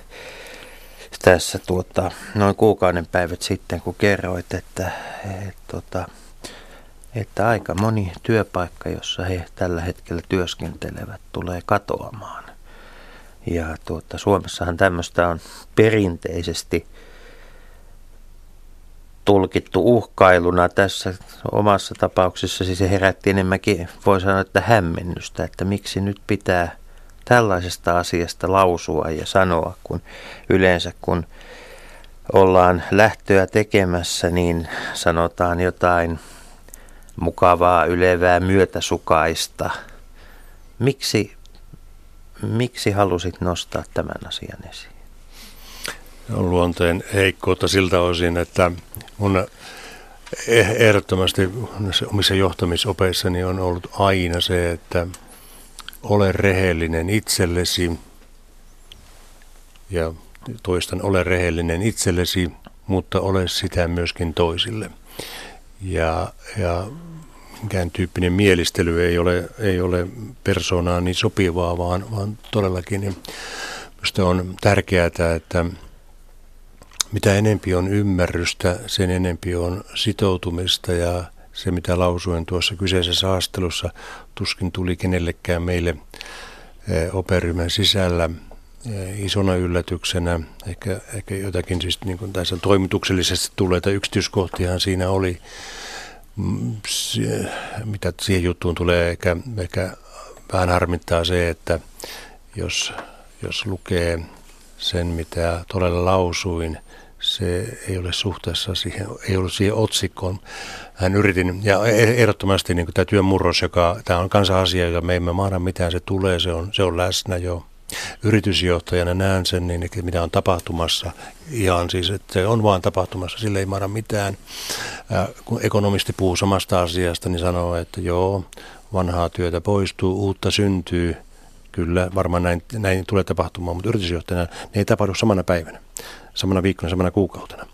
tässä tuota, noin kuukauden päivät sitten, kun kerroit, että et, tuota, että aika moni työpaikka, jossa he tällä hetkellä työskentelevät, tulee katoamaan. Ja tuota, Suomessahan tämmöistä on perinteisesti tulkittu uhkailuna tässä omassa tapauksessa, siis se herätti enemmänkin, voi sanoa, että hämmennystä, että miksi nyt pitää tällaisesta asiasta lausua ja sanoa, kun yleensä kun ollaan lähtöä tekemässä, niin sanotaan jotain mukavaa, ylevää, myötäsukaista. Miksi, miksi halusit nostaa tämän asian esiin? on luonteen heikkoutta siltä osin, että mun ehdottomasti omissa johtamisopeissani on ollut aina se, että ole rehellinen itsellesi ja toistan, ole rehellinen itsellesi, mutta ole sitä myöskin toisille. Ja, ja minkään tyyppinen mielistely ei ole, ei ole persoonaan niin sopivaa, vaan, vaan todellakin niin on tärkeää, että mitä enempi on ymmärrystä, sen enempi on sitoutumista. Ja se, mitä lausuin tuossa kyseisessä haastelussa, tuskin tuli kenellekään meille eh, operyhmän sisällä isona yllätyksenä. Ehkä, ehkä jotakin siis niin kuin tässä toimituksellisesti tulleita yksityiskohtiahan siinä oli, mm, mitä siihen juttuun tulee. Ehkä, ehkä vähän harmittaa se, että jos, jos lukee sen, mitä todella lausuin – se ei ole suhteessa siihen, ei ollut siihen otsikkoon. Hän yritin, ja e- ehdottomasti niin tämä työn murros, joka, tämä on kansa-asia, jota me emme mahda mitään, se tulee, se on, se on läsnä jo. Yritysjohtajana näen sen, niin mitä on tapahtumassa. Ihan siis, että se on vaan tapahtumassa, sille ei mahda mitään. Kun ekonomisti puhuu samasta asiasta, niin sanoo, että joo, vanhaa työtä poistuu, uutta syntyy. Kyllä, varmaan näin, näin tulee tapahtumaan, mutta yritysjohtajana ne ei tapahdu samana päivänä samana viikkona, samana kuukautena.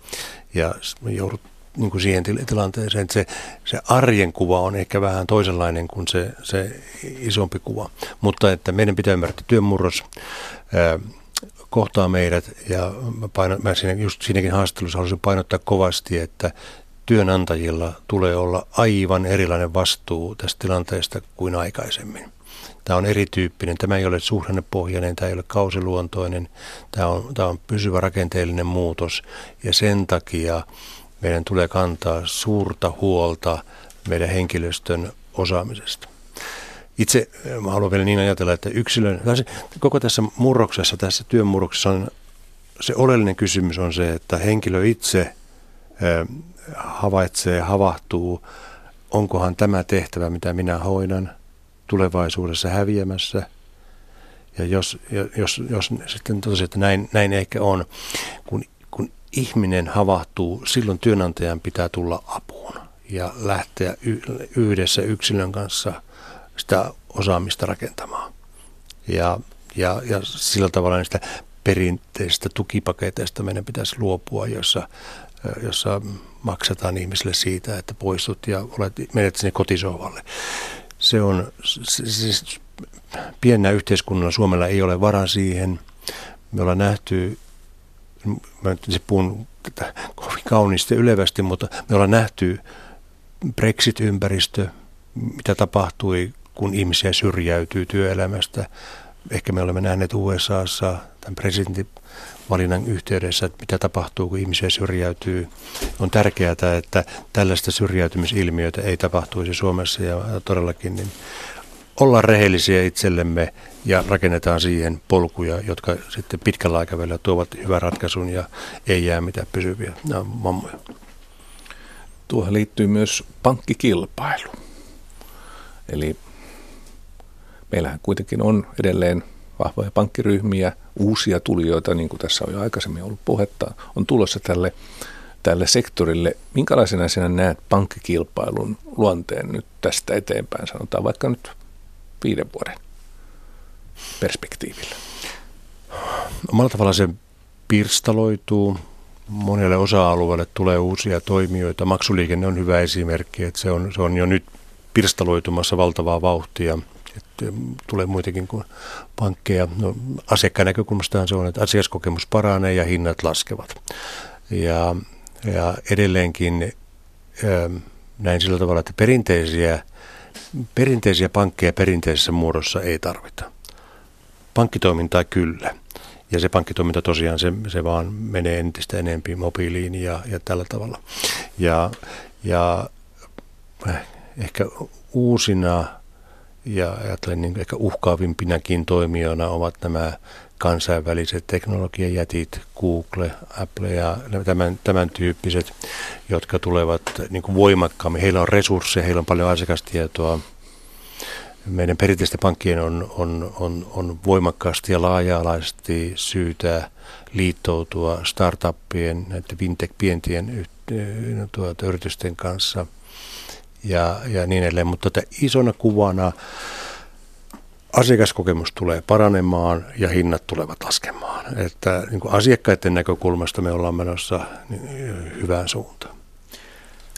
Ja joudut niin kuin siihen tilanteeseen, että se, se arjen kuva on ehkä vähän toisenlainen kuin se, se isompi kuva. Mutta että meidän pitää ymmärtää, että kohtaa meidät ja mä, painan, mä siinä, just siinäkin haastattelussa haluaisin painottaa kovasti, että työnantajilla tulee olla aivan erilainen vastuu tästä tilanteesta kuin aikaisemmin. Tämä on erityyppinen, tämä ei ole suhdannepohjainen, tämä ei ole kausiluontoinen, tämä on, tämä on pysyvä rakenteellinen muutos ja sen takia meidän tulee kantaa suurta huolta meidän henkilöstön osaamisesta. Itse mä haluan vielä niin ajatella, että yksilön, koko tässä murroksessa, tässä työn murroksessa on se oleellinen kysymys on se, että henkilö itse havaitsee, havahtuu, onkohan tämä tehtävä, mitä minä hoidan, tulevaisuudessa häviämässä. Ja jos, jos, jos sitten tosiaan, että näin, näin ehkä on, kun ihminen havahtuu, silloin työnantajan pitää tulla apuun ja lähteä yhdessä yksilön kanssa sitä osaamista rakentamaan. Ja, ja, ja sillä tavalla niistä perinteisistä tukipaketeista meidän pitäisi luopua, jossa, jossa maksetaan ihmisille siitä, että poistut ja olet, menet sinne kotisohvalle se on, siis pienä yhteiskunnalla Suomella ei ole varaa siihen. Me ollaan nähty, mä nyt puhun tätä kovin kauniisti ylevästi, mutta me ollaan nähty Brexit-ympäristö, mitä tapahtui, kun ihmisiä syrjäytyy työelämästä. Ehkä me olemme nähneet USAssa tämän presidentin valinnan yhteydessä, että mitä tapahtuu, kun ihmisiä syrjäytyy. On tärkeää, että tällaista syrjäytymisilmiötä ei tapahtuisi Suomessa ja todellakin niin ollaan rehellisiä itsellemme ja rakennetaan siihen polkuja, jotka sitten pitkällä aikavälillä tuovat hyvän ratkaisun ja ei jää mitään pysyviä mammoja. Tuohon liittyy myös pankkikilpailu. Eli meillähän kuitenkin on edelleen vahvoja pankkiryhmiä, uusia tulijoita, niin kuin tässä on jo aikaisemmin ollut puhetta, on tulossa tälle, tälle sektorille. Minkälaisena sinä näet pankkikilpailun luonteen nyt tästä eteenpäin, sanotaan vaikka nyt viiden vuoden perspektiivillä? Omalla tavalla se pirstaloituu. Monelle osa-alueelle tulee uusia toimijoita. Maksuliikenne on hyvä esimerkki, että se on, se on jo nyt pirstaloitumassa valtavaa vauhtia – että tulee muitakin kuin pankkeja. No, asiakkaan näkökulmasta se on, että asiakaskokemus paranee ja hinnat laskevat. Ja, ja edelleenkin näin sillä tavalla, että perinteisiä, perinteisiä pankkeja perinteisessä muodossa ei tarvita. Pankkitoimintaa kyllä. ja se pankkitoiminta tosiaan, se, se vaan menee entistä enempi mobiiliin ja, ja tällä tavalla. Ja, ja ehkä uusina ja ajattelen niin ehkä uhkaavimpinakin toimijoina ovat nämä kansainväliset teknologiajätit, Google, Apple ja tämän, tämän tyyppiset, jotka tulevat niin kuin voimakkaammin. Heillä on resursseja, heillä on paljon asiakastietoa. Meidän perinteisten pankkien on, on, on, on voimakkaasti ja laaja-alaisesti syytä liittoutua startuppien, näiden fintech-pientien tuota, yritysten kanssa ja, ja niin edelleen. Mutta tätä isona kuvana asiakaskokemus tulee paranemaan ja hinnat tulevat laskemaan. Että niin kuin asiakkaiden näkökulmasta me ollaan menossa niin, hyvään suuntaan.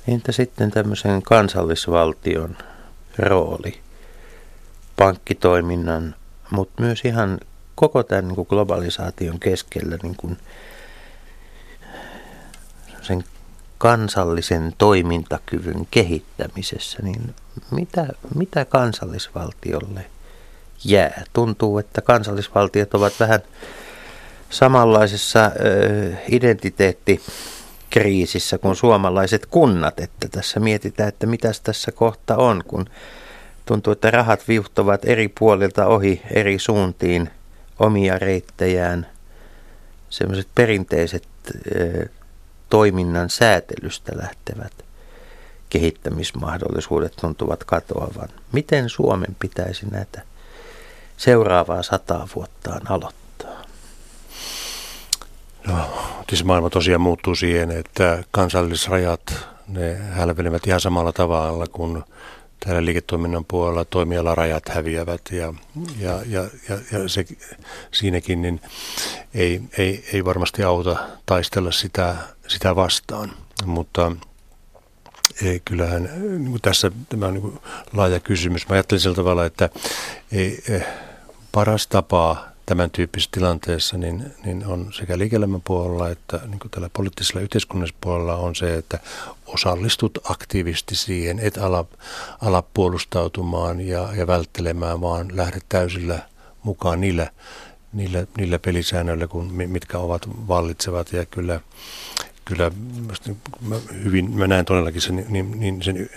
Entä sitten tämmöisen kansallisvaltion rooli pankkitoiminnan, mutta myös ihan koko tämän niin kuin globalisaation keskellä niin kuin sen kansallisen toimintakyvyn kehittämisessä, niin mitä, mitä kansallisvaltiolle – jää. Tuntuu, että kansallisvaltiot ovat vähän samanlaisessa identiteettikriisissä kuin suomalaiset kunnat, että tässä mietitään, että mitäs tässä kohta on, kun tuntuu, että rahat viuhtovat eri puolilta ohi eri suuntiin omia reittejään. Sellaiset perinteiset toiminnan säätelystä lähtevät kehittämismahdollisuudet tuntuvat katoavan. Miten Suomen pitäisi näitä seuraavaa sataa vuottaan aloittaa? No, siis maailma tosiaan muuttuu siihen, että kansallisrajat, ne hälvenevät ihan samalla tavalla kuin täällä liiketoiminnan puolella toimialarajat häviävät ja, ja, ja, ja, ja se, siinäkin niin ei, ei, ei varmasti auta taistella sitä, sitä vastaan, mutta ei, kyllähän niin kuin tässä tämä on niin kuin laaja kysymys. Mä ajattelin sillä tavalla, että ei, eh, paras tapa tämän tyyppisessä tilanteessa niin, niin on sekä liike puolella että niin kuin tällä poliittisella yhteiskunnallisella puolella on se, että osallistut aktiivisesti siihen, et ala, ala puolustautumaan ja, ja välttelemään, vaan lähdet täysillä mukaan niillä, niillä, niillä pelisäännöillä, kun, mitkä ovat vallitsevat. Ja kyllä, kyllä mä hyvin, mä näen todellakin sen, niin, niin sen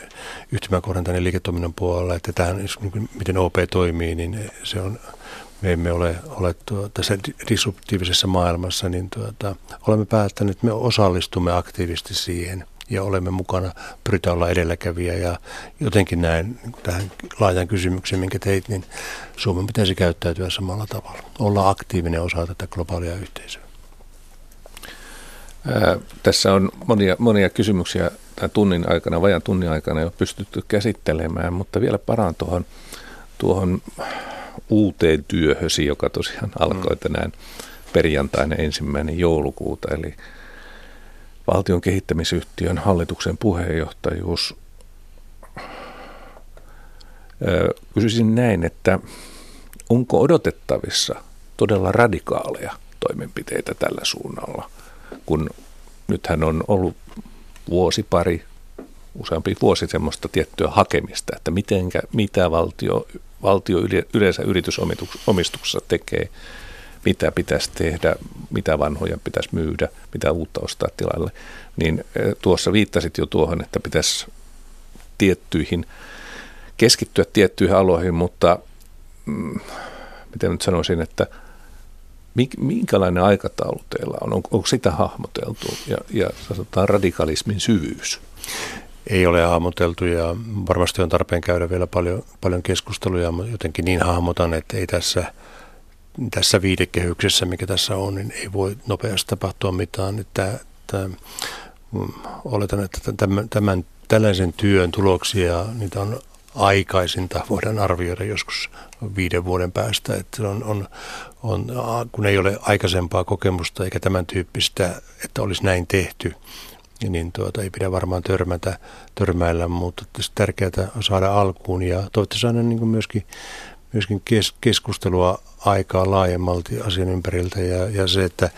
yhtymäkohdan tänne liiketoiminnan puolella, että tähän, niin miten OP toimii, niin se on me emme ole, ole tuo, tässä disruptiivisessa maailmassa, niin tuota, olemme päättäneet, että me osallistumme aktiivisesti siihen ja olemme mukana, pyritään olla edelläkävijä ja jotenkin näin niin tähän laajan kysymykseen, minkä teit, niin Suomen pitäisi käyttäytyä samalla tavalla. Olla aktiivinen osa tätä globaalia yhteisöä. Ää, tässä on monia, monia kysymyksiä tämän tunnin aikana, vajan tunnin aikana jo pystytty käsittelemään, mutta vielä paraan tuohon, tuohon uuteen työhösi, joka tosiaan alkoi mm. tänään perjantaina ensimmäinen joulukuuta, eli valtion kehittämisyhtiön hallituksen puheenjohtajuus. Kysyisin näin, että onko odotettavissa todella radikaaleja toimenpiteitä tällä suunnalla, kun nythän on ollut vuosi pari, useampi vuosi semmoista tiettyä hakemista, että mitenkä, mitä valtio valtio yleensä yritysomistuksessa tekee, mitä pitäisi tehdä, mitä vanhoja pitäisi myydä, mitä uutta ostaa tilalle, niin eh, tuossa viittasit jo tuohon, että pitäisi tiettyihin, keskittyä tiettyihin aloihin, mutta mm, miten nyt sanoisin, että minkälainen aikataulu teillä on? Onko, onko sitä hahmoteltu ja, ja sanotaan radikalismin syvyys? ei ole hahmoteltu ja varmasti on tarpeen käydä vielä paljon, paljon keskusteluja, mutta jotenkin niin hahmotan, että ei tässä, tässä viitekehyksessä, mikä tässä on, niin ei voi nopeasti tapahtua mitään. Että, että, mm, oletan, että tämän, tämän, tällaisen työn tuloksia, niitä on aikaisinta. Voidaan arvioida joskus viiden vuoden päästä, että on, on, on, kun ei ole aikaisempaa kokemusta eikä tämän tyyppistä, että olisi näin tehty, niin tuota, ei pidä varmaan törmätä, törmäillä, mutta tärkeää on saada alkuun ja toivottavasti saada niin myöskin, myöskin kes, keskustelua aikaa laajemmalti asian ympäriltä ja, ja se, että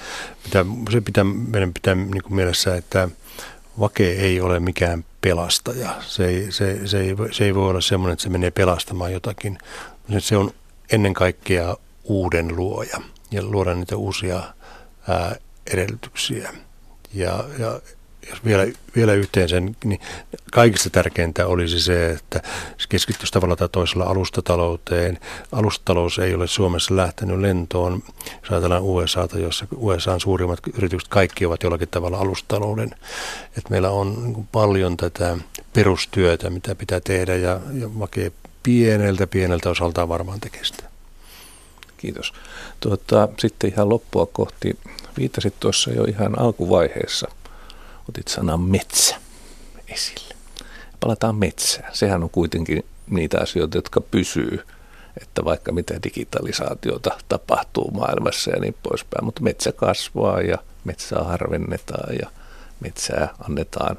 pitää, se pitää, meidän pitää niin mielessä, että vake ei ole mikään pelastaja. Se ei, se, se, ei, se ei voi olla semmoinen, että se menee pelastamaan jotakin. Se on ennen kaikkea uuden luoja. ja luoda niitä uusia ää, edellytyksiä. Ja, ja jos vielä, vielä yhteen sen, niin kaikista tärkeintä olisi se, että keskittyisi tavalla tai toisella alustatalouteen. Alustatalous ei ole Suomessa lähtenyt lentoon. Jos ajatellaan USAta, jossa USAn suurimmat yritykset kaikki ovat jollakin tavalla alustatalouden. Että meillä on niin paljon tätä perustyötä, mitä pitää tehdä ja, ja Make pieneltä pieneltä osaltaan varmaan tekee sitä. Kiitos. Tuota, sitten ihan loppua kohti. Viittasit tuossa jo ihan alkuvaiheessa – otit sanan metsä esille. Palataan metsään. Sehän on kuitenkin niitä asioita, jotka pysyy, että vaikka mitä digitalisaatiota tapahtuu maailmassa ja niin poispäin, mutta metsä kasvaa ja metsää harvennetaan ja metsää annetaan,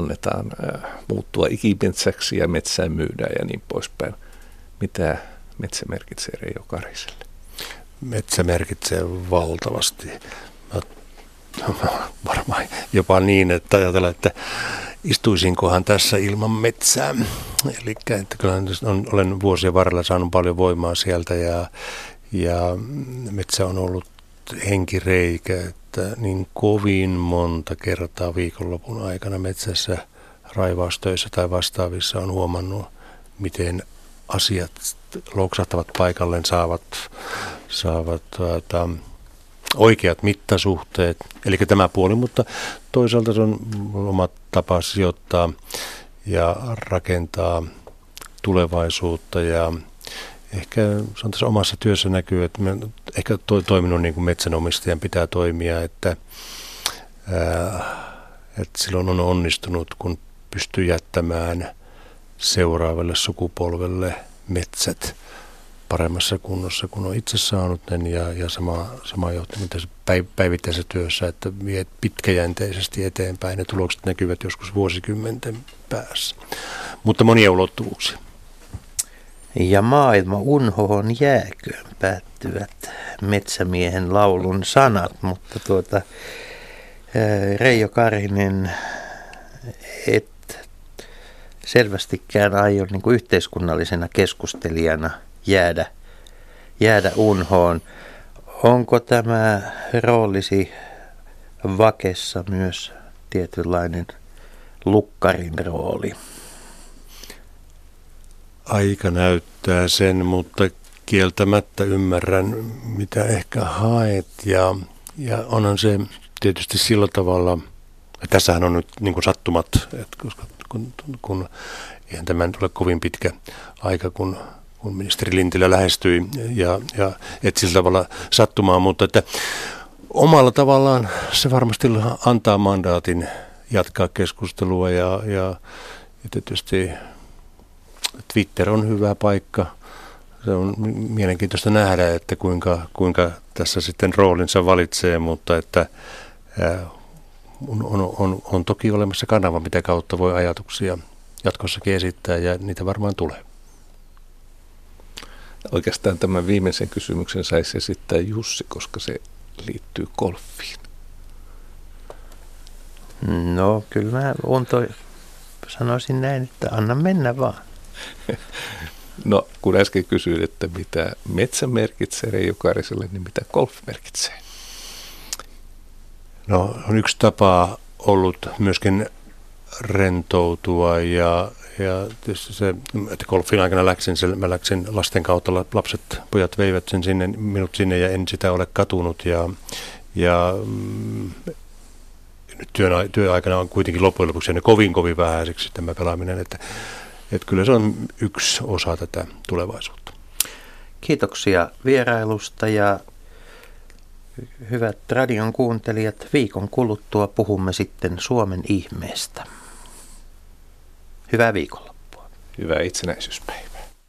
annetaan äh, muuttua ikimetsäksi ja metsää myydään ja niin poispäin. Mitä metsä merkitsee Reijo Kariselle? Metsä merkitsee valtavasti. Mä jopa niin, että ajatellaan, että istuisinkohan tässä ilman metsää. Eli että kyllä on, olen vuosien varrella saanut paljon voimaa sieltä ja, ja metsä on ollut henkireikä, että niin kovin monta kertaa viikonlopun aikana metsässä raivaustöissä tai vastaavissa on huomannut, miten asiat loksahtavat paikalleen, saavat, saavat tuota, oikeat mittasuhteet, eli tämä puoli, mutta toisaalta se on oma tapa sijoittaa ja rakentaa tulevaisuutta ja ehkä se on tässä omassa työssä näkyy, että me ehkä to, toiminut niin kuin metsänomistajan pitää toimia, että, ää, että silloin on onnistunut, kun pystyy jättämään seuraavalle sukupolvelle metsät – paremmassa kunnossa, kun on itse saanut ne ja, ja sama, sama johtuu tässä päivittäisessä työssä, että vie pitkäjänteisesti eteenpäin. Ne tulokset näkyvät joskus vuosikymmenten päässä, mutta monia ulottuvuuksia. Ja maailma unhohon jääköön päättyvät metsämiehen laulun sanat, mutta tuota, Reijo Karinen, et selvästikään aio niin kuin yhteiskunnallisena keskustelijana – jäädä, jäädä unhoon. Onko tämä roolisi vakessa myös tietynlainen lukkarin rooli? Aika näyttää sen, mutta kieltämättä ymmärrän, mitä ehkä haet. Ja, ja onhan se tietysti sillä tavalla, tässähän on nyt niin kuin sattumat, että koska kun, kun eihän tämä nyt ole kovin pitkä aika, kun kun ministeri Lintilä lähestyi ja, ja et sillä tavalla sattumaan, mutta että omalla tavallaan se varmasti antaa mandaatin jatkaa keskustelua ja, ja, ja tietysti Twitter on hyvä paikka. Se on mielenkiintoista nähdä, että kuinka, kuinka tässä sitten roolinsa valitsee, mutta että on, on, on, on toki olemassa kanava, mitä kautta voi ajatuksia jatkossakin esittää ja niitä varmaan tulee. Oikeastaan tämän viimeisen kysymyksen saisi esittää Jussi, koska se liittyy golfiin. No kyllä mä toi, sanoisin näin, että anna mennä vaan. No kun äsken kysyin, että mitä metsä merkitsee Reijo Kariselle, niin mitä golf merkitsee? No on yksi tapa ollut myöskin rentoutua ja ja tietysti se, että golfin aikana läksin, se, mä läksin lasten kautta, lapset, pojat veivät sen sinne, minut sinne ja en sitä ole katunut. Ja, ja mm, nyt työn, työaikana on kuitenkin loppujen lopuksi ne kovin kovin vähäiseksi tämä pelaaminen, että, että kyllä se on yksi osa tätä tulevaisuutta. Kiitoksia vierailusta ja hyvät radion kuuntelijat, viikon kuluttua puhumme sitten Suomen ihmeestä. Hyvää viikonloppua. Hyvää itsenäisyyspäivää.